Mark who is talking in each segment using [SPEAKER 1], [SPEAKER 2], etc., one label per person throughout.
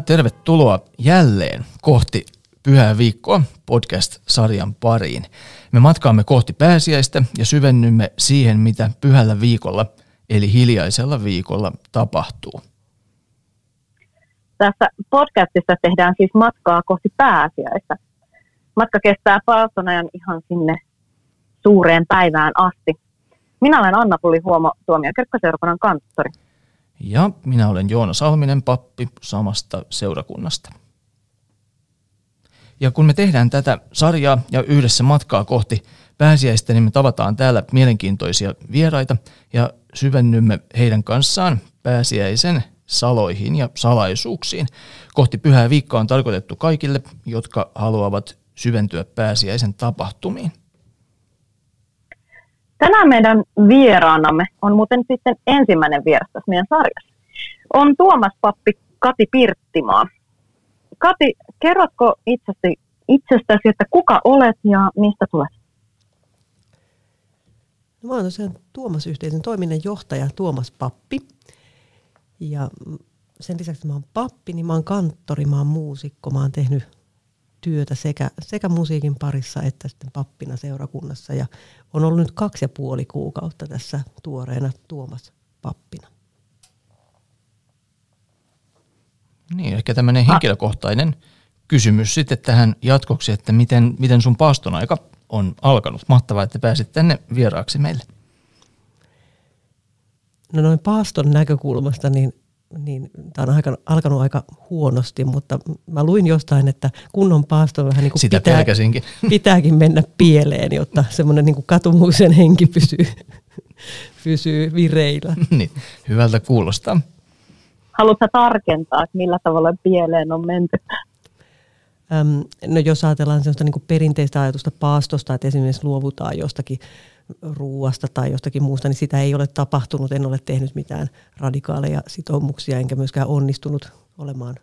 [SPEAKER 1] Ja tervetuloa jälleen kohti Pyhää viikkoa podcast-sarjan pariin. Me matkaamme kohti pääsiäistä ja syvennymme siihen, mitä pyhällä viikolla eli hiljaisella viikolla tapahtuu.
[SPEAKER 2] Tässä podcastissa tehdään siis matkaa kohti pääsiäistä. Matka kestää palstonajan ihan sinne suureen päivään asti. Minä olen Anna Puli Huomo, tuomiokirkkoseurakunnan kanttori.
[SPEAKER 1] Ja minä olen Joona Salminen, pappi samasta seurakunnasta. Ja kun me tehdään tätä sarjaa ja yhdessä matkaa kohti pääsiäistä, niin me tavataan täällä mielenkiintoisia vieraita ja syvennymme heidän kanssaan pääsiäisen saloihin ja salaisuuksiin. Kohti pyhää viikkoa on tarkoitettu kaikille, jotka haluavat syventyä pääsiäisen tapahtumiin.
[SPEAKER 2] Tänään meidän vieraanamme on muuten sitten ensimmäinen vieras tässä meidän sarjassa. On Tuomas Pappi Kati Pirttimaa. Kati, kerrotko itsestäsi, itsestäsi, että kuka olet ja mistä tulet?
[SPEAKER 3] No, mä olen tosiaan Tuomas-yhteisön toiminnan johtaja Tuomas Pappi. Ja sen lisäksi, että mä oon pappi, niin mä oon kanttori, mä oon muusikko, mä oon tehnyt työtä sekä, sekä musiikin parissa että sitten pappina seurakunnassa. Ja on ollut nyt kaksi ja puoli kuukautta tässä tuoreena Tuomas pappina.
[SPEAKER 1] Niin, ehkä tämmöinen henkilökohtainen kysymys sitten tähän jatkoksi, että miten, miten sun paaston aika on alkanut. Mahtavaa, että pääsit tänne vieraaksi meille.
[SPEAKER 3] No noin paaston näkökulmasta, niin niin tämä on alkanut aika huonosti, mutta mä luin jostain, että kunnon paasto vähän niin kuin
[SPEAKER 1] Sitä
[SPEAKER 3] pitää, pitääkin mennä pieleen, jotta semmoinen niin katumuksen henki pysyy, pysyy vireillä.
[SPEAKER 1] niin, hyvältä kuulostaa.
[SPEAKER 2] Haluatko tarkentaa, että millä tavalla pieleen on menty?
[SPEAKER 3] Öm, no jos ajatellaan sellaista niin perinteistä ajatusta paastosta, että esimerkiksi luovutaan jostakin ruuasta tai jostakin muusta, niin sitä ei ole tapahtunut. En ole tehnyt mitään radikaaleja sitoumuksia, enkä myöskään onnistunut olemaan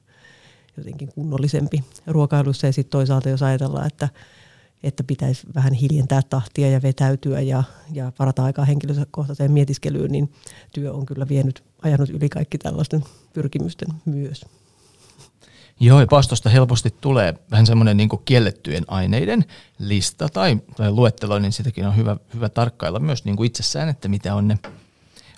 [SPEAKER 3] jotenkin kunnollisempi ruokailussa. Ja sitten toisaalta, jos ajatellaan, että, että pitäisi vähän hiljentää tahtia ja vetäytyä ja, ja varata aikaa henkilökohtaiseen mietiskelyyn, niin työ on kyllä vienyt, ajanut yli kaikki tällaisten pyrkimysten myös.
[SPEAKER 1] Joo, ja pastosta helposti tulee vähän semmoinen niin kiellettyjen aineiden lista tai, tai luettelo, niin sitäkin on hyvä, hyvä tarkkailla myös niin kuin itsessään, että mitä on ne,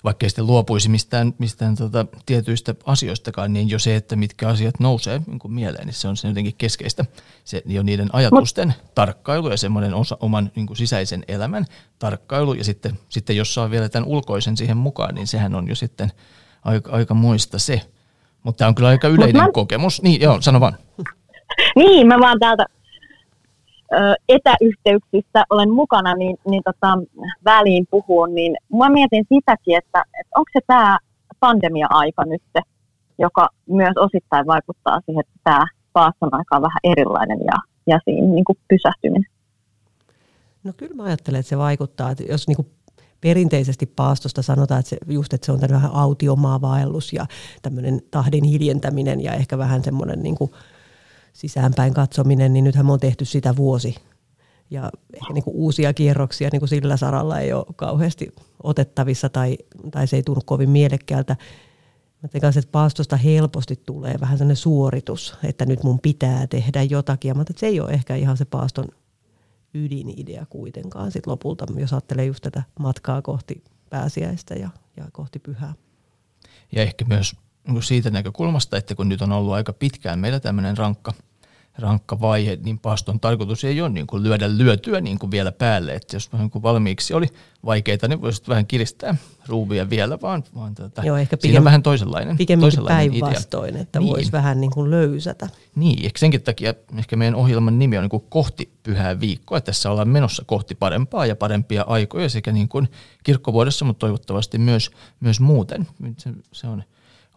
[SPEAKER 1] vaikka ei sitten luopuisi mistään, mistään tota, tietyistä asioistakaan, niin jo se, että mitkä asiat nousee niin kuin mieleen, niin se on se jotenkin keskeistä. Se jo niiden ajatusten tarkkailu ja semmoinen osa, oman niin kuin sisäisen elämän tarkkailu, ja sitten, sitten jos saa vielä tämän ulkoisen siihen mukaan, niin sehän on jo sitten aika, aika muista se. Mutta tämä on kyllä aika yleinen mä... kokemus. Niin, joo, sano vaan.
[SPEAKER 2] niin, mä vaan täältä ö, etäyhteyksissä olen mukana, niin, niin tota, väliin puhun, niin mä mietin sitäkin, että, että onko se tämä pandemia-aika nyt se, joka myös osittain vaikuttaa siihen, että tämä paaston aika on vähän erilainen ja, ja siinä niin kuin pysähtyminen.
[SPEAKER 3] No kyllä mä ajattelen, että se vaikuttaa, että jos niin kuin perinteisesti paastosta sanotaan, että se, just, että se on vähän autiomaavaellus ja tämmöinen tahdin hiljentäminen ja ehkä vähän semmoinen niin kuin sisäänpäin katsominen, niin nythän me on tehty sitä vuosi. Ja ehkä niin kuin uusia kierroksia niin kuin sillä saralla ei ole kauheasti otettavissa tai, tai se ei tunnu kovin mielekkäältä. Mä kanssa, että paastosta helposti tulee vähän sellainen suoritus, että nyt mun pitää tehdä jotakin. Ja mä että se ei ole ehkä ihan se paaston ydinidea kuitenkaan sit lopulta, jos ajattelee just tätä matkaa kohti pääsiäistä ja, ja kohti pyhää.
[SPEAKER 1] Ja ehkä myös niin siitä näkökulmasta, että kun nyt on ollut aika pitkään meillä tämmöinen rankka – rankka vaihe, niin paaston tarkoitus ei ole niin kuin lyödä lyötyä niin kuin vielä päälle. Että jos niin kuin valmiiksi oli vaikeita, niin voisit vähän kiristää ruuvia vielä, vaan, vaan tuota,
[SPEAKER 3] Joo, ehkä
[SPEAKER 1] siinä on vähän toisenlainen,
[SPEAKER 3] toisenlainen päinvastoin, että niin. voisi vähän niin kuin löysätä.
[SPEAKER 1] Niin, ehkä senkin takia ehkä meidän ohjelman nimi on niin kuin kohti pyhää viikkoa. Että tässä ollaan menossa kohti parempaa ja parempia aikoja sekä niin kuin kirkkovuodessa, mutta toivottavasti myös, myös muuten. Se, se on,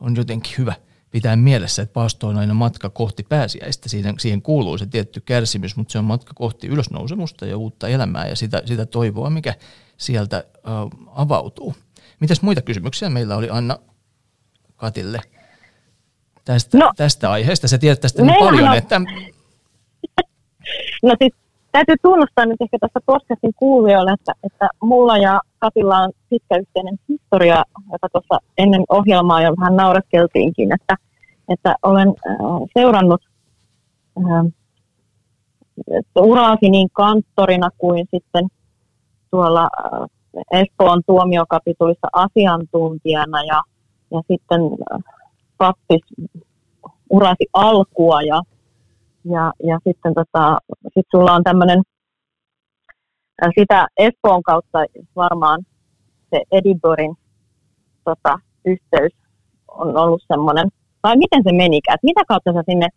[SPEAKER 1] on jotenkin hyvä – pitää mielessä, että paasto on aina matka kohti pääsiäistä. Siihen, siihen kuuluu se tietty kärsimys, mutta se on matka kohti ylösnousemusta ja uutta elämää ja sitä, sitä toivoa, mikä sieltä uh, avautuu. Mitäs muita kysymyksiä meillä oli Anna Katille tästä, no, tästä aiheesta? Sä tiedät tästä niin paljon, on... että...
[SPEAKER 2] No siis täytyy tunnustaa nyt ehkä tässä podcastin kuulijoille, että, että mulla ja Katilla on pitkä yhteinen historia, jota tuossa ennen ohjelmaa jo vähän naureskeltiinkin, että että olen äh, seurannut äh, uraasi niin kanttorina kuin sitten tuolla äh, Espoon tuomiokapitulissa asiantuntijana ja, ja sitten pappis urasi alkua ja, ja, ja sitten tota, sit sulla on tämmöinen sitä Espoon kautta varmaan se Edinburghin tota, yhteys on ollut semmoinen, tai miten se menikään, että mitä kautta sä sinne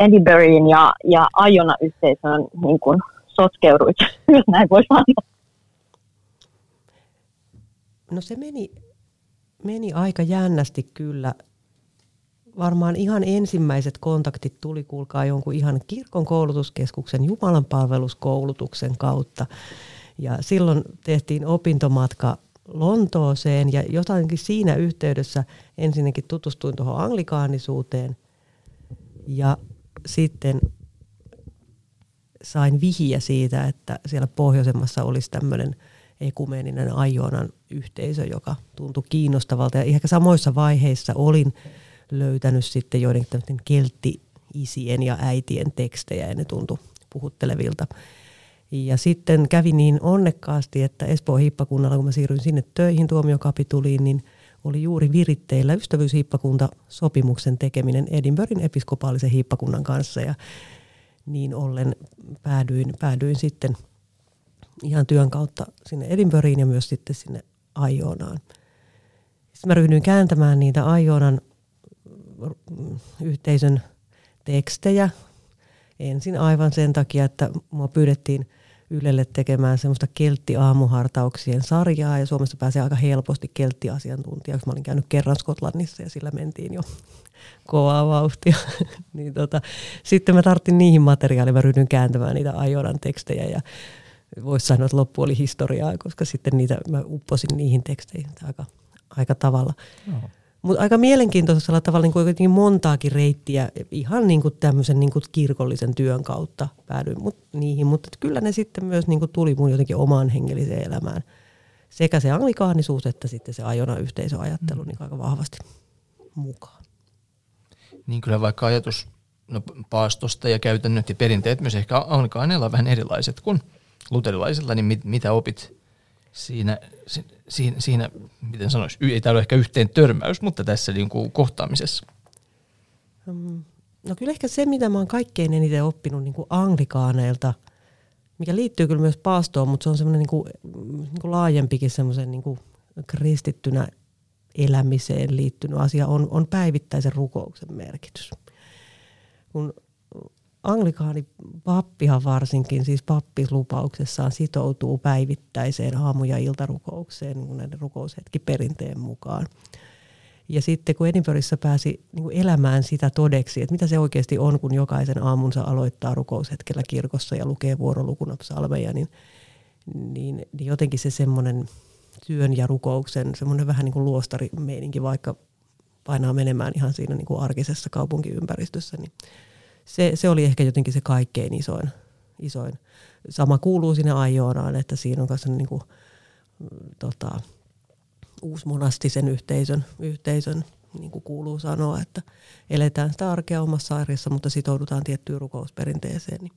[SPEAKER 2] Edinburghin ja, ja Aiona yhteisöön niin kuin sotkeuduit, jos näin voi sanoa?
[SPEAKER 3] No se meni, meni aika jännästi kyllä. Varmaan ihan ensimmäiset kontaktit tuli, kuulkaa, jonkun ihan kirkon koulutuskeskuksen Jumalan palveluskoulutuksen kautta. Ja silloin tehtiin opintomatka Lontooseen ja jotainkin siinä yhteydessä ensinnäkin tutustuin tuohon anglikaanisuuteen ja sitten sain vihiä siitä, että siellä pohjoisemmassa olisi tämmöinen ekumeeninen Ajonan yhteisö, joka tuntui kiinnostavalta. Ja ehkä samoissa vaiheissa olin löytänyt sitten joidenkin keltti-isien ja äitien tekstejä ja ne tuntui puhuttelevilta. Ja sitten kävi niin onnekkaasti, että Espoon hiippakunnalla, kun mä siirryin sinne töihin tuomiokapituliin, niin oli juuri viritteillä ystävyyshiippakunta sopimuksen tekeminen Edinburghin episkopaalisen hiippakunnan kanssa. Ja niin ollen päädyin, päädyin sitten ihan työn kautta sinne Edinburghiin ja myös sitten sinne Ajonaan. Sitten mä ryhdyin kääntämään niitä Ajonan yhteisön tekstejä. Ensin aivan sen takia, että mua pyydettiin – Ylelle tekemään semmoista keltti-aamuhartauksien sarjaa ja Suomessa pääsee aika helposti kelttiasiantuntijaksi. Mä olin käynyt kerran Skotlannissa ja sillä mentiin jo kovaa vauhtia. niin tota, sitten mä tarttin niihin materiaaliin, mä ryhdyin kääntämään niitä Ajoran tekstejä ja voisi sanoa, että loppu oli historiaa, koska sitten niitä, mä upposin niihin teksteihin aika, aika tavalla. No. Mutta aika mielenkiintoisella tavalla niin kuin montaakin reittiä ihan niin kuin tämmöisen niin kuin kirkollisen työn kautta päädyin mut, niihin, mutta kyllä ne sitten myös niin kuin tuli mun jotenkin omaan hengelliseen elämään. Sekä se anglikaanisuus että sitten se ajona yhteisöajattelu mm. niin aika vahvasti mukaan.
[SPEAKER 1] Niin kyllä vaikka ajatus no, paastosta ja käytännöt ja perinteet myös ehkä anglikaaneilla on vähän erilaiset kuin luterilaisilla, niin mit, mitä opit siinä, siinä, siinä miten sanoisi, ei tämä ole ehkä yhteen törmäys, mutta tässä niin kuin kohtaamisessa?
[SPEAKER 3] Mm, no kyllä ehkä se, mitä mä oon kaikkein eniten oppinut niin kuin anglikaaneilta, mikä liittyy kyllä myös paastoon, mutta se on semmoinen niin kuin, niin kuin laajempikin semmoisen niin kuin kristittynä elämiseen liittynyt asia, on, on päivittäisen rukouksen merkitys. Kun anglikaani pappihan varsinkin, siis pappislupauksessaan sitoutuu päivittäiseen aamu- ja iltarukoukseen niin rukoushetki perinteen mukaan. Ja sitten kun Edinburghissa pääsi niin kuin elämään sitä todeksi, että mitä se oikeasti on, kun jokaisen aamunsa aloittaa rukoushetkellä kirkossa ja lukee vuorolukuna psalmeja, niin, niin, niin jotenkin se semmoinen työn ja rukouksen semmoinen vähän niin kuin luostarimeininki, vaikka painaa menemään ihan siinä niin kuin arkisessa kaupunkiympäristössä, niin se, se oli ehkä jotenkin se kaikkein isoin. isoin. Sama kuuluu sinne Ajoonaan, että siinä on myös niin kuin, tota, uusmonastisen yhteisön, yhteisön niin kuin kuuluu sanoa, että eletään sitä arkea omassa arjessa, mutta sitoudutaan tiettyyn rukousperinteeseen. Niin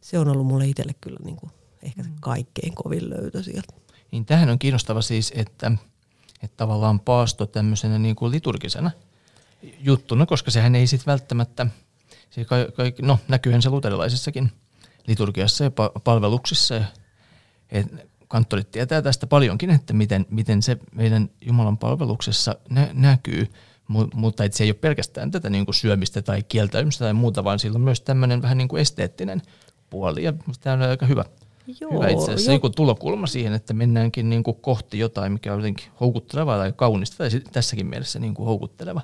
[SPEAKER 3] se on ollut mulle itselle kyllä niin kuin ehkä se mm. kaikkein kovin löytö sieltä.
[SPEAKER 1] Niin tähän on kiinnostava siis, että, että tavallaan paasto tämmöisenä niin kuin liturgisena juttuna, koska sehän ei sitten välttämättä – Siis kaik, no, näkyyhän se luterilaisessakin liturgiassa ja palveluksissa. Ja, et kanttorit tietää tästä paljonkin, että miten, miten se meidän Jumalan palveluksessa nä, näkyy, mutta että se ei ole pelkästään tätä niin kuin syömistä tai kieltäymistä tai muuta, vaan sillä on myös tämmöinen vähän niin kuin esteettinen puoli, ja tämä on aika hyvä, Joo, hyvä itse asiassa jo. tulokulma siihen, että mennäänkin niin kuin kohti jotain, mikä on jotenkin houkuttelevaa tai kaunista, tai tässäkin mielessä niin kuin houkutteleva.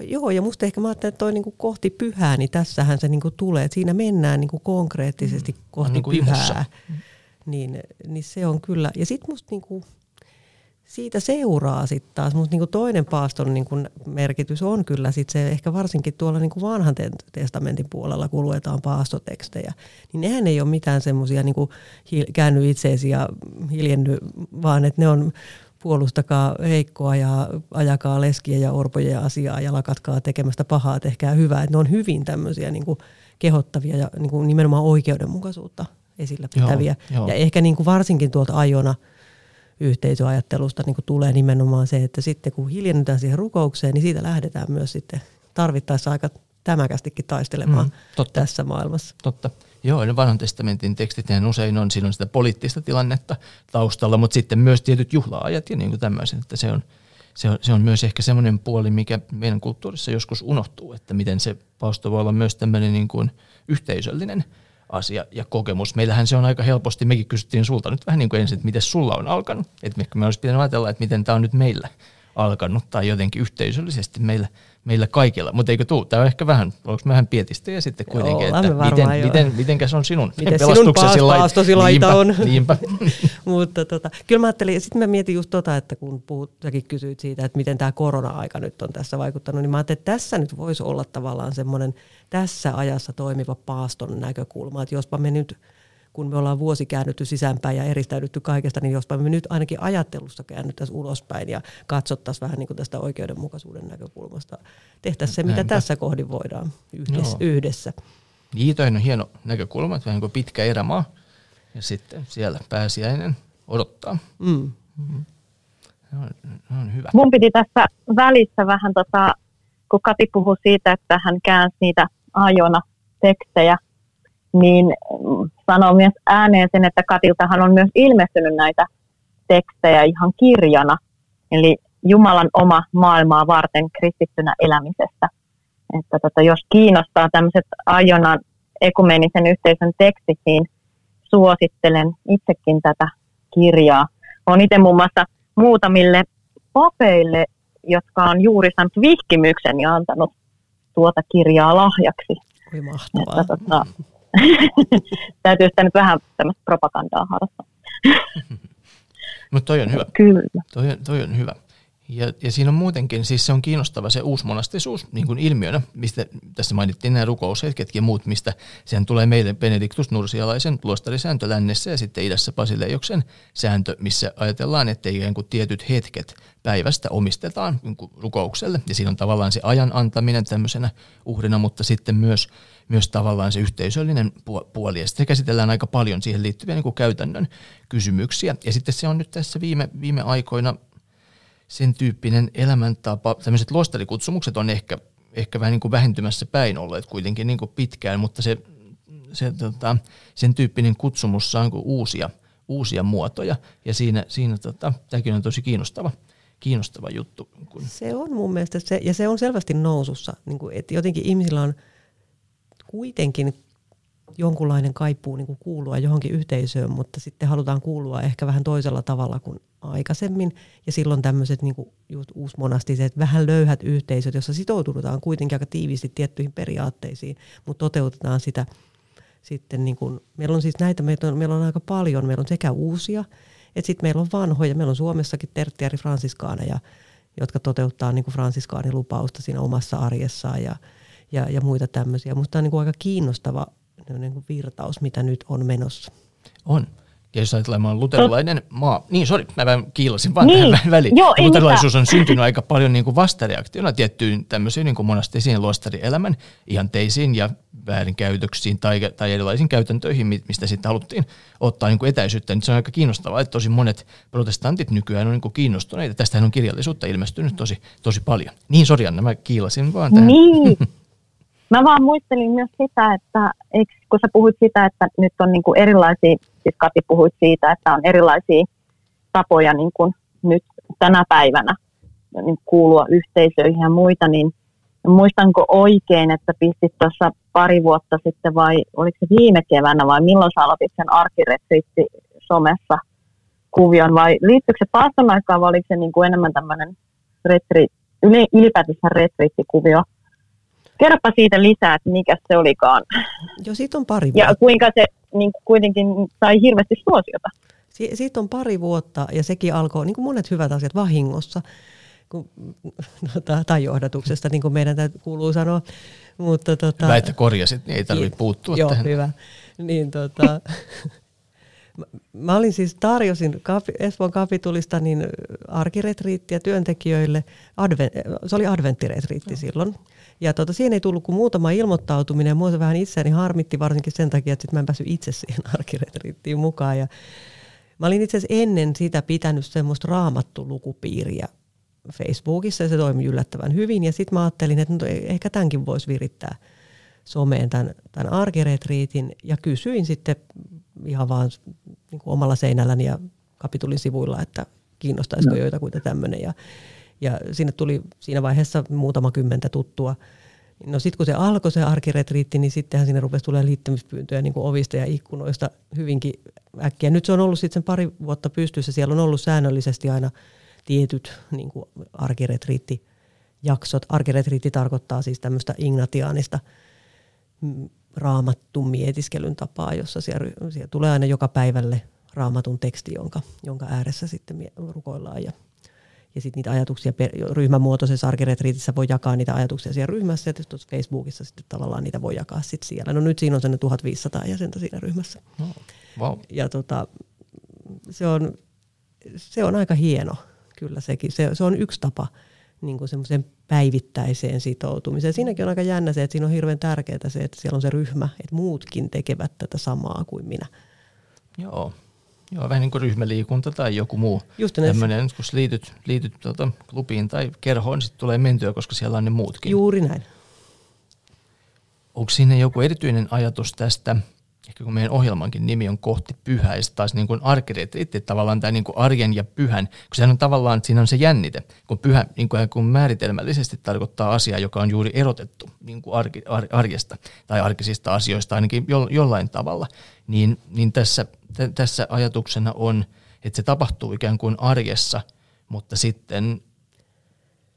[SPEAKER 3] Joo, ja musta ehkä mä ajattelen, että toi niinku kohti pyhää, niin tässähän se niinku tulee, että siinä mennään niinku konkreettisesti mm. kohti niinku pyhää. Mm. Niin, niin se on kyllä, ja sitten musta niinku, siitä seuraa sitten taas, musta niinku toinen paaston niinku merkitys on kyllä sit se ehkä varsinkin tuolla niinku vanhan testamentin puolella, kun luetaan paastotekstejä, niin nehän ei ole mitään semmoisia niinku käänny itseesi ja hiljenny, vaan että ne on puolustakaa heikkoa ja ajakaa leskiä ja orpoja asiaa ja lakatkaa tekemästä pahaa, tehkää hyvää. Että ne on hyvin tämmöisiä niin kuin kehottavia ja niin kuin nimenomaan oikeudenmukaisuutta esillä pitäviä. Joo, joo. Ja ehkä niin kuin varsinkin tuolta ajona yhteisöajattelusta niin kuin tulee nimenomaan se, että sitten kun hiljennytään siihen rukoukseen, niin siitä lähdetään myös sitten tarvittaessa aika tämäkästikin taistelemaan mm, totta. tässä maailmassa.
[SPEAKER 1] Totta. Joo, ne vanhan testamentin tekstit usein on, siinä on sitä poliittista tilannetta taustalla, mutta sitten myös tietyt juhlaajat ja niin kuin tämmöiset, että se on, se on, se on myös ehkä semmoinen puoli, mikä meidän kulttuurissa joskus unohtuu, että miten se pausto voi olla myös tämmöinen niin kuin yhteisöllinen asia ja kokemus. Meillähän se on aika helposti, mekin kysyttiin sulta nyt vähän niin kuin ensin, että miten sulla on alkanut, että me olisi pitänyt ajatella, että miten tämä on nyt meillä alkanut tai jotenkin yhteisöllisesti meillä – meillä kaikilla. Mutta eikö tuu? Tämä on ehkä vähän, onko vähän pietistä ja sitten kuitenkin,
[SPEAKER 3] Joo,
[SPEAKER 1] että miten,
[SPEAKER 3] jo.
[SPEAKER 1] miten, mitenkäs on sinun
[SPEAKER 3] miten pelastuksesi sinun paastosi laita on.
[SPEAKER 1] Niinpä.
[SPEAKER 3] Mutta tota, kyllä mä ajattelin, sitten mä mietin just tota, että kun puhut, säkin kysyit siitä, että miten tämä korona-aika nyt on tässä vaikuttanut, niin mä ajattelin, että tässä nyt voisi olla tavallaan semmoinen tässä ajassa toimiva paaston näkökulma, että jospa me nyt – kun me ollaan vuosi käännytty sisäänpäin ja eristäydytty kaikesta, niin jospa me nyt ainakin ajattelussa käännyttäisiin ulospäin ja katsottaisiin vähän niin kuin tästä oikeudenmukaisuuden näkökulmasta. Tehtäisiin se, mitä Näinpä. tässä kohdin voidaan yhdessä. yhdessä.
[SPEAKER 1] Niin, on hieno näkökulma, että vähän kuin pitkä erämaa ja sitten siellä pääsiäinen odottaa. Mm. Mm-hmm. On, on hyvä.
[SPEAKER 2] Mun piti tässä välissä vähän, tota, kun Kati puhui siitä, että hän käänsi niitä ajona tekstejä niin mm, sanoo myös ääneen sen, että Katiltahan on myös ilmestynyt näitä tekstejä ihan kirjana, eli Jumalan oma maailmaa varten kristittynä elämisestä. Että tota, jos kiinnostaa tämmöiset ajonan ekumenisen yhteisön tekstit, niin suosittelen itsekin tätä kirjaa. Olen itse muun muassa muutamille papeille, jotka on juuri saanut vihkimyksen ja antanut tuota kirjaa lahjaksi.
[SPEAKER 3] Oi mahtavaa. Että, tota,
[SPEAKER 2] Täytyy sitä nyt vähän tämmöistä propagandaa harrastaa.
[SPEAKER 1] Mutta toi on hyvä.
[SPEAKER 2] Kyllä.
[SPEAKER 1] Toi, toi on hyvä. Ja, ja siinä on muutenkin, siis se on kiinnostava se uusmonastisuus niin kuin ilmiönä, mistä tässä mainittiin nämä rukoushetketkin ja muut, mistä sehän tulee meille Benediktus Nursialaisen luostarisääntö lännessä ja sitten idässä Basileioksen sääntö, missä ajatellaan, että ikään kuin tietyt hetket päivästä omistetaan niin kuin rukoukselle ja siinä on tavallaan se ajan antaminen tämmöisenä uhrina, mutta sitten myös, myös tavallaan se yhteisöllinen puoli. Ja sitten käsitellään aika paljon siihen liittyviä niin kuin käytännön kysymyksiä. Ja sitten se on nyt tässä viime, viime aikoina sen tyyppinen elämäntapa, tämmöiset luostarikutsumukset on ehkä, ehkä vähän niin kuin vähentymässä päin olleet kuitenkin niin kuin pitkään, mutta se, se, tota, sen tyyppinen kutsumus saa niin uusia, uusia muotoja. Ja siinä, siinä tota, tämäkin on tosi kiinnostava, kiinnostava juttu.
[SPEAKER 3] Se on mun mielestä, se, ja se on selvästi nousussa, niin kuin, että jotenkin ihmisillä on kuitenkin jonkunlainen kaipuu niin kuin kuulua johonkin yhteisöön, mutta sitten halutaan kuulua ehkä vähän toisella tavalla kuin aikaisemmin. Ja silloin tämmöiset niin kuin uusmonastiset, vähän löyhät yhteisöt, jossa sitoututaan kuitenkin aika tiiviisti tiettyihin periaatteisiin, mutta toteutetaan sitä sitten, niin kuin, meillä on siis näitä, meillä on, meillä on aika paljon, meillä on sekä uusia, että sitten meillä on vanhoja, meillä on Suomessakin tertiäri fransiskaaneja, jotka toteuttaa niin kuin fransiskaanin lupausta siinä omassa arjessaan ja, ja, ja muita tämmöisiä. Musta on niin kuin aika kiinnostava niin kuin virtaus, mitä nyt on menossa.
[SPEAKER 1] On. Ja jos ajatellaan, luterilainen maa, niin sori, mä vähän kiilasin vaan niin. tähän väliin. Joo, Luterilaisuus on syntynyt aika paljon niin kuin vastareaktiona tiettyyn tämmöisiin niin kuin monastisiin luostarielämän ihanteisiin ja väärinkäytöksiin tai, tai erilaisiin käytäntöihin, mistä sitten haluttiin ottaa niin kuin etäisyyttä. Nyt se on aika kiinnostavaa, että tosi monet protestantit nykyään on niin kuin kiinnostuneita. Tästähän on kirjallisuutta ilmestynyt tosi, tosi paljon. Niin, sori Anna, mä kiilasin vaan tähän.
[SPEAKER 2] Niin. Mä vaan muistelin myös sitä, että kun sä puhuit sitä, että nyt on niin kuin erilaisia, siis Kati puhuit siitä, että on erilaisia tapoja niin kuin nyt tänä päivänä niin kuulua yhteisöihin ja muita, niin muistanko oikein, että pistit tuossa pari vuotta sitten vai oliko se viime keväänä vai milloin sä aloitit sen arkiretriitti somessa kuvion vai liittyykö se paaston aikaan vai oliko se niin kuin enemmän tämmöinen retri, ylipäätänsä retriittikuvio? Kerropa siitä lisää, että mikä se olikaan.
[SPEAKER 3] Joo, siitä on pari
[SPEAKER 2] vuotta. Ja kuinka se niin kuitenkin sai hirveästi suosiota.
[SPEAKER 3] Si- siitä on pari vuotta ja sekin alkoi, niin kuin monet hyvät asiat, vahingossa. Kun, no, tai johdatuksesta, niin kuin meidän kuuluu sanoa. Mutta, tota,
[SPEAKER 1] hyvä, että korjasit, niin ei tarvitse puuttua
[SPEAKER 3] joo,
[SPEAKER 1] tähän.
[SPEAKER 3] hyvä. Niin, tota, Mä olin siis tarjosin Espoon kapitulista niin arkiretriittiä työntekijöille. Adven, se oli adventtiretriitti no. silloin. Ja tota, siihen ei tullut kuin muutama ilmoittautuminen. Ja mua se vähän itseäni harmitti varsinkin sen takia, että sit mä en päässyt itse siihen arkiretriittiin mukaan. Ja mä olin itse asiassa ennen sitä pitänyt semmoista raamattu-lukupiiriä Facebookissa ja se toimi yllättävän hyvin. Ja sitten mä ajattelin, että no, ehkä tämänkin voisi virittää someen tämän, tämän arkiretriitin. Ja kysyin sitten ihan vaan niin kuin omalla seinälläni ja kapitulin sivuilla, että kiinnostaisiko no. joitakuita tämmöinen. Ja, ja sinne tuli siinä vaiheessa muutama kymmentä tuttua. No sitten kun se alkoi se arkiretriitti, niin sittenhän sinne rupesi tulemaan liittymispyyntöjä niin kuin ovista ja ikkunoista hyvinkin äkkiä. Nyt se on ollut sitten sen pari vuotta pystyssä. Siellä on ollut säännöllisesti aina tietyt niin kuin arkiretriittijaksot. Arkiretriitti tarkoittaa siis tämmöistä ignatiaanista raamattu mietiskelyn tapaa, jossa siellä, siellä tulee aina joka päivälle raamatun teksti, jonka, jonka ääressä sitten rukoillaan ja ja sitten niitä ajatuksia ryhmämuotoisessa arkiretriitissä voi jakaa niitä ajatuksia siellä ryhmässä, ja tuossa Facebookissa sitten tavallaan niitä voi jakaa sitten siellä. No nyt siinä on sen 1500 jäsentä siinä ryhmässä.
[SPEAKER 1] No, wow.
[SPEAKER 3] Ja tota, se, on, se on aika hieno, kyllä sekin. Se, se on yksi tapa niin kuin semmoisen päivittäiseen sitoutumiseen. Siinäkin on aika jännä se, että siinä on hirveän tärkeää se, että siellä on se ryhmä, että muutkin tekevät tätä samaa kuin minä.
[SPEAKER 1] Joo, Joo, vähän niin kuin ryhmäliikunta tai joku muu Just tämmöinen, kun liityt, liityt tuota, klubiin tai kerhoon, niin sitten tulee mentyä, koska siellä on ne muutkin.
[SPEAKER 3] Juuri näin.
[SPEAKER 1] Onko siinä joku erityinen ajatus tästä, ehkä kun meidän ohjelmankin nimi on kohti pyhäistä, taas niin kuin arkiretriitti, tavallaan tämä niin kuin arjen ja pyhän, kun sehän on tavallaan, että siinä on se jännite, kun pyhä niin kuin, kun määritelmällisesti tarkoittaa asiaa, joka on juuri erotettu niin kuin arki, ar, arjesta tai arkisista asioista ainakin jo, jollain tavalla, niin, niin tässä, t- tässä ajatuksena on, että se tapahtuu ikään kuin arjessa, mutta sitten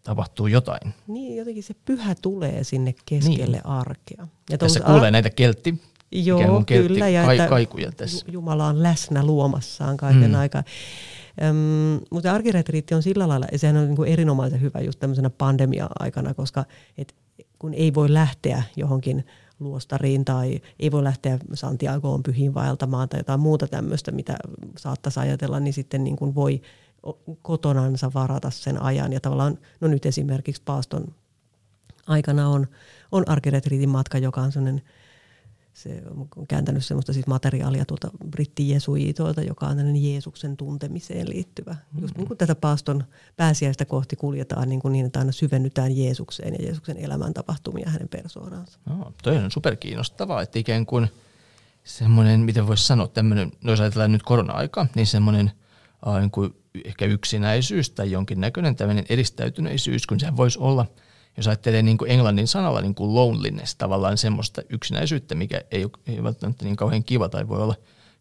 [SPEAKER 1] tapahtuu jotain.
[SPEAKER 3] Niin, jotenkin se pyhä tulee sinne keskelle niin. arkea.
[SPEAKER 1] Ja Tässä kuulee ar- näitä keltti, Joo, kyllä. Ja että kaikuja tässä.
[SPEAKER 3] Jumala on läsnä luomassaan kaiken mm. aikaa. Öm, mutta arkiretriitti on sillä lailla, sehän on niin kuin erinomaisen hyvä just tämmöisenä pandemia-aikana, koska et kun ei voi lähteä johonkin luostariin tai ei voi lähteä Santiagoon pyhiin vaeltamaan tai jotain muuta tämmöistä, mitä saattaisi ajatella, niin sitten niin kuin voi kotonansa varata sen ajan. Ja tavallaan, no nyt esimerkiksi paaston aikana on, on arkiretriitin matka, joka on sellainen se on kääntänyt sellaista siis materiaalia tuolta brittijesuiitoilta, joka on Jeesuksen tuntemiseen liittyvä. Mm-hmm. Just niin kuin tätä paaston pääsiäistä kohti kuljetaan niin, kuin niin, että aina syvennytään Jeesukseen ja Jeesuksen elämän tapahtumia hänen persoonaansa.
[SPEAKER 1] No, toi on superkiinnostavaa, että ikään kuin semmoinen, miten voisi sanoa, tämmöinen, no jos ajatellaan nyt korona-aika, niin semmoinen äh, niin kuin ehkä yksinäisyys tai jonkinnäköinen tämmöinen edistäytyneisyys, kun se voisi olla – jos ajattelee niin kuin englannin sanalla niin kuin loneliness, tavallaan semmoista yksinäisyyttä, mikä ei, ei välttämättä niin kauhean kiva tai voi olla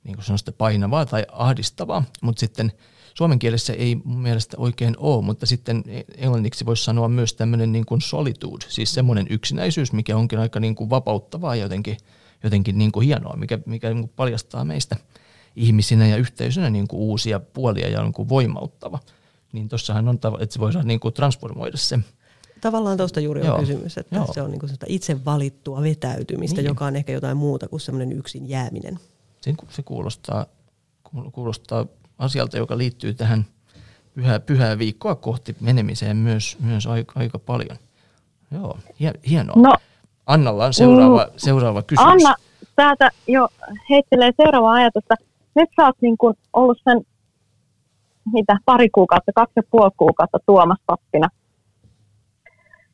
[SPEAKER 1] niin kuin semmoista painavaa tai ahdistavaa, mutta sitten suomen kielessä ei mun mielestä oikein ole, mutta sitten englanniksi voisi sanoa myös tämmöinen niin kuin solitude, siis semmoinen yksinäisyys, mikä onkin aika niin kuin vapauttavaa ja jotenkin, jotenkin niin kuin hienoa, mikä, mikä niin kuin paljastaa meistä ihmisinä ja yhteisönä niin kuin uusia puolia ja on niin kuin voimauttava. Niin tuossahan on, että se voi niin kuin transformoida se
[SPEAKER 3] Tavallaan tuosta juuri on Joo. kysymys, että Joo. se on niin itse valittua vetäytymistä, niin. joka on ehkä jotain muuta kuin semmoinen yksin jääminen.
[SPEAKER 1] Se kuulostaa, kuulostaa asialta, joka liittyy tähän pyhää, pyhää viikkoa kohti menemiseen myös, myös aika, aika paljon. Joo, hienoa. No, Annalla on seuraava, mm, seuraava kysymys.
[SPEAKER 2] Anna täältä jo heittelee seuraavaa ajatusta. Nyt sä oot niin kuin ollut sen mitä, pari kuukautta, kaksi ja puoli kuukautta Tuomas pappina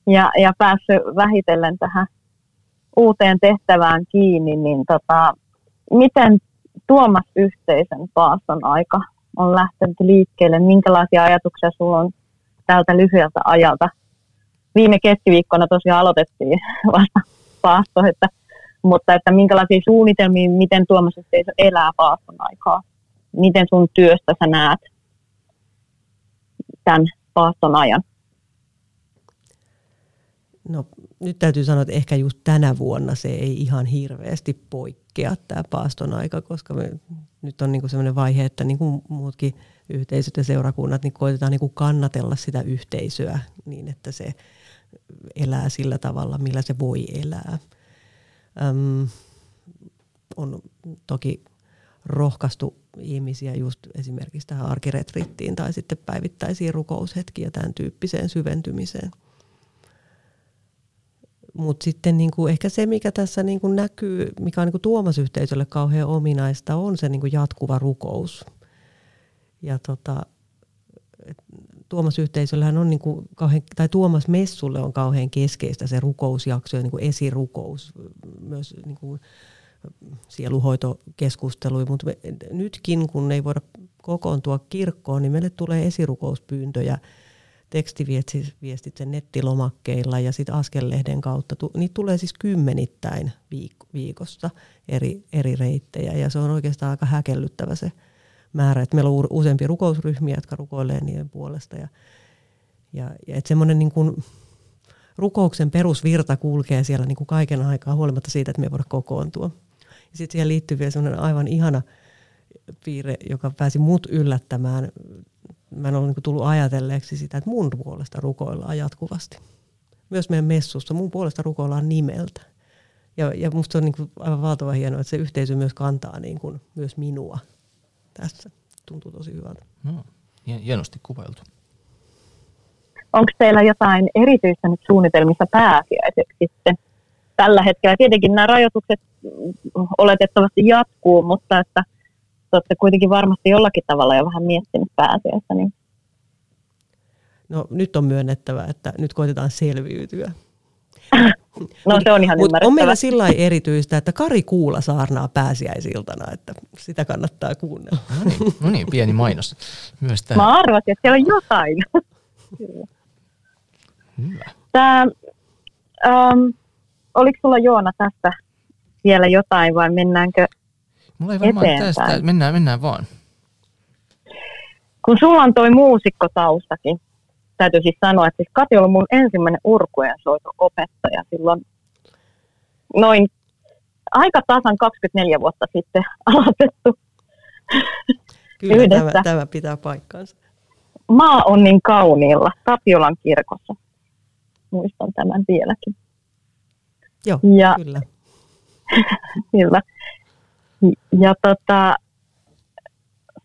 [SPEAKER 2] ja, ja päässyt vähitellen tähän uuteen tehtävään kiinni, niin tota, miten Tuomas yhteisen paaston aika on lähtenyt liikkeelle? Minkälaisia ajatuksia sinulla on tältä lyhyeltä ajalta? Viime keskiviikkona tosiaan aloitettiin vasta paasto, että, mutta että minkälaisia suunnitelmia, miten Tuomas yhteisö elää paaston aikaa? Miten sun työstä sä näet tämän paaston ajan?
[SPEAKER 3] No nyt täytyy sanoa, että ehkä just tänä vuonna se ei ihan hirveästi poikkea tämä paaston aika, koska me, nyt on niinku sellainen vaihe, että niin kuin muutkin yhteisöt ja seurakunnat, niin koitetaan niinku kannatella sitä yhteisöä niin, että se elää sillä tavalla, millä se voi elää. Öm, on toki rohkaistu ihmisiä just esimerkiksi tähän arkiretrittiin tai sitten päivittäisiin rukoushetkiä tämän tyyppiseen syventymiseen. Mutta sitten niinku ehkä se, mikä tässä niinku näkyy, mikä on niinku Tuomas-yhteisölle kauhean ominaista, on se niinku jatkuva rukous. Ja tota, Tuomas yhteisöllähän on niinku kauhean, tai Tuomas Messulle on kauhean keskeistä se rukousjakso ja niinku esirukous, myös niinku sieluhoitokeskustelui, mutta nytkin kun ei voida kokoontua kirkkoon, niin meille tulee esirukouspyyntöjä tekstiviestitse nettilomakkeilla ja sitten askellehden kautta. Niitä tulee siis kymmenittäin viik- viikossa eri, eri reittejä ja se on oikeastaan aika häkellyttävä se määrä, että meillä on useampia rukousryhmiä, jotka rukoilee niiden puolesta ja, ja, ja että semmoinen niin kuin rukouksen perusvirta kulkee siellä niin kuin kaiken aikaa huolimatta siitä, että me ei voida kokoontua. Ja sitten siihen liittyy vielä semmoinen aivan ihana piirre, joka pääsi mut yllättämään. Mä en ole niin tullut ajatelleeksi sitä, että mun puolesta rukoillaan jatkuvasti. Myös meidän messussa mun puolesta rukoillaan nimeltä. Ja, ja musta se on niin kuin aivan valtava hienoa, että se yhteisö myös kantaa niin kuin myös minua tässä. Tuntuu tosi hyvältä. No,
[SPEAKER 1] hienosti kuvailtu.
[SPEAKER 2] Onko teillä jotain erityistä nyt suunnitelmissa pääsiäiseksi sitten? Tällä hetkellä tietenkin nämä rajoitukset oletettavasti jatkuu, mutta että olette kuitenkin varmasti jollakin tavalla jo vähän miettinyt pääasiassa. Niin.
[SPEAKER 3] No nyt on myönnettävä, että nyt koitetaan selviytyä.
[SPEAKER 2] no se on ihan Mut
[SPEAKER 3] on meillä sillä erityistä, että Kari Kuula saarnaa pääsiäisiltana, että sitä kannattaa kuunnella.
[SPEAKER 1] No niin, no niin pieni mainos.
[SPEAKER 2] Myös tämä. Mä arvasin, että siellä on jotain. Hyvä. Tämä, um, oliko sulla Joona tästä vielä jotain vai mennäänkö
[SPEAKER 1] Mulla ei varmaan eteenpäin? tästä, mennään, mennään vaan.
[SPEAKER 2] Kun sulla on toi muusikkotaustakin, täytyy siis sanoa, että siis Kati oli mun ensimmäinen urkujen opettaja silloin noin aika tasan 24 vuotta sitten aloitettu
[SPEAKER 3] Kyllä yhdessä. Tämä, tämä pitää paikkaansa.
[SPEAKER 2] Maa on niin kauniilla Tapiolan kirkossa. Muistan tämän vieläkin.
[SPEAKER 3] Joo, ja, kyllä.
[SPEAKER 2] kyllä. Ja tota,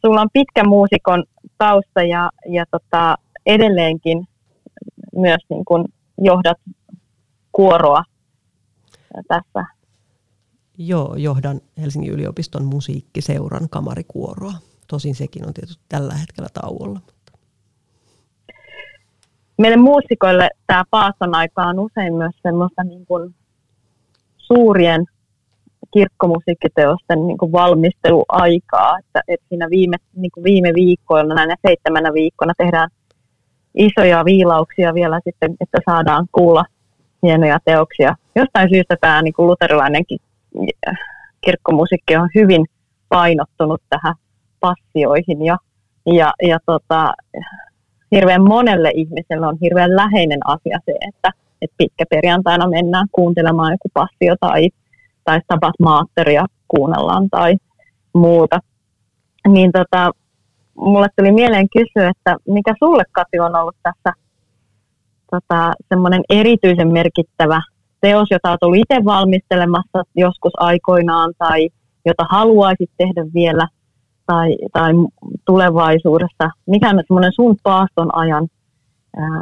[SPEAKER 2] sulla on pitkä muusikon tausta ja, ja tota, edelleenkin myös niin kun johdat kuoroa tässä.
[SPEAKER 3] Joo, johdan Helsingin yliopiston musiikkiseuran kamarikuoroa. Tosin sekin on tietysti tällä hetkellä tauolla.
[SPEAKER 2] Meille muusikoille tämä paaston aika on usein myös semmoista niin kuin suurien kirkkomusiikkiteosten niin kuin valmisteluaikaa, että, että siinä viime, niin kuin viime viikkoina, näinä seitsemänä viikkona tehdään isoja viilauksia vielä sitten, että saadaan kuulla hienoja teoksia. Jostain syystä tämä niin kuin luterilainenkin kirkkomusiikki on hyvin painottunut tähän passioihin ja, ja, ja tota, hirveän monelle ihmiselle on hirveän läheinen asia se, että, että pitkä perjantaina mennään kuuntelemaan joku passio tai tai tapas maatteria kuunnellaan tai muuta. Niin tota, mulle tuli mieleen kysyä, että mikä sulle Kati on ollut tässä tota, semmoinen erityisen merkittävä teos, jota olet ollut itse valmistelemassa joskus aikoinaan tai jota haluaisit tehdä vielä tai, tai tulevaisuudessa. Mikä on semmoinen sun paaston ajan ää,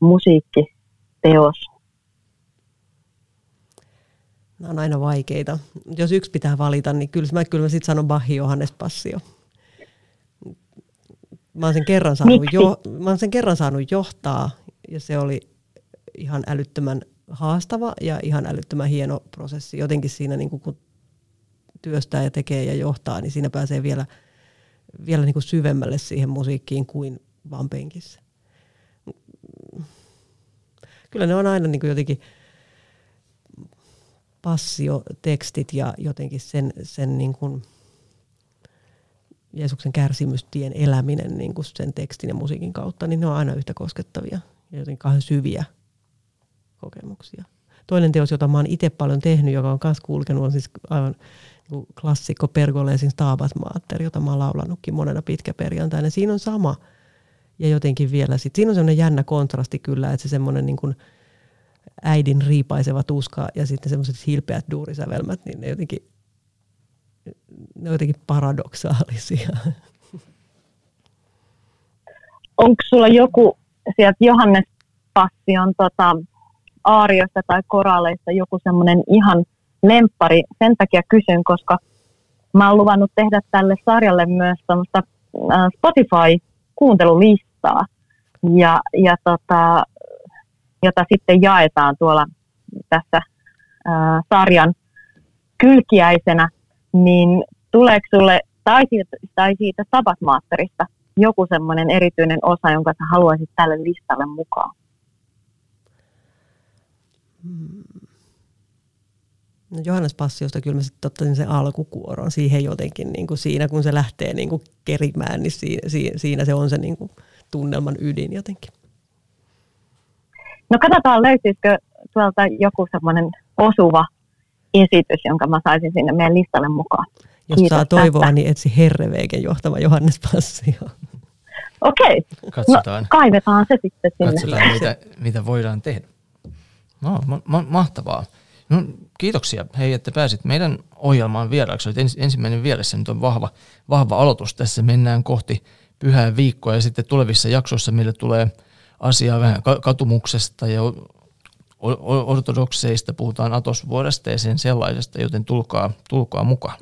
[SPEAKER 2] musiikkiteos?
[SPEAKER 3] Nämä on aina vaikeita. Jos yksi pitää valita, niin kyllä mä, kyllä mä sitten sanon Bahi Johannes Passio. Mä oon, sen kerran saanut jo, mä oon sen kerran saanut johtaa ja se oli ihan älyttömän haastava ja ihan älyttömän hieno prosessi. Jotenkin siinä niin kun työstää ja tekee ja johtaa, niin siinä pääsee vielä, vielä niin kuin syvemmälle siihen musiikkiin kuin vaan penkissä. Kyllä ne on aina niin kuin jotenkin passiotekstit ja jotenkin sen, sen niin kuin Jeesuksen kärsimystien eläminen niin kuin sen tekstin ja musiikin kautta, niin ne on aina yhtä koskettavia ja jotenkin kauhean syviä kokemuksia. Toinen teos, jota mä oon itse paljon tehnyt, joka on myös kulkenut, on siis aivan niin klassikko Pergolesin Stabat Mater, jota mä oon laulannutkin monena pitkäperjantaina. Siinä on sama. Ja jotenkin vielä sit, siinä on semmoinen jännä kontrasti kyllä, että se semmoinen niin kuin – äidin riipaiseva tuska ja sitten semmoiset hilpeät duurisävelmät, niin ne jotenkin ne on jotenkin paradoksaalisia.
[SPEAKER 2] Onko sulla joku sieltä Johannes Passion tota, aariosta tai koraleista joku semmoinen ihan lemppari? Sen takia kysyn, koska mä oon luvannut tehdä tälle sarjalle myös semmoista Spotify-kuuntelulistaa, ja, ja tota, jota sitten jaetaan tuolla tässä ää, sarjan kylkiäisenä, niin tuleeko sulle tai siitä, tai siitä Sabatmasterista joku semmoinen erityinen osa, jonka sä haluaisit tälle listalle mukaan?
[SPEAKER 3] Hmm. No Johannes Passiosta kyllä mä sitten ottaisin sen alkukuoron siihen jotenkin, niin kuin siinä kun se lähtee niin kuin kerimään, niin siinä, siinä se on se niin kuin tunnelman ydin jotenkin.
[SPEAKER 2] No katsotaan löytyisikö tuolta joku semmoinen osuva esitys, jonka mä saisin sinne meidän listalle mukaan.
[SPEAKER 3] Jos Kiitos saa toivoa, tästä. niin etsi Herreveiken johtama Johannes Passio.
[SPEAKER 2] Okei, okay. Katsotaan. No, kaivetaan se sitten sinne.
[SPEAKER 1] Katsotaan, mitä, mitä voidaan tehdä. No, ma- ma- mahtavaa. No, kiitoksia, hei, että pääsit meidän ohjelmaan vieraaksi. Olet ens, ensimmäinen vieressä, nyt on vahva, vahva aloitus tässä. Mennään kohti pyhää viikkoa ja sitten tulevissa jaksoissa meille tulee asiaa vähän katumuksesta ja ortodokseista, puhutaan atosvuodesta ja sen sellaisesta, joten tulkaa, tulkaa mukaan.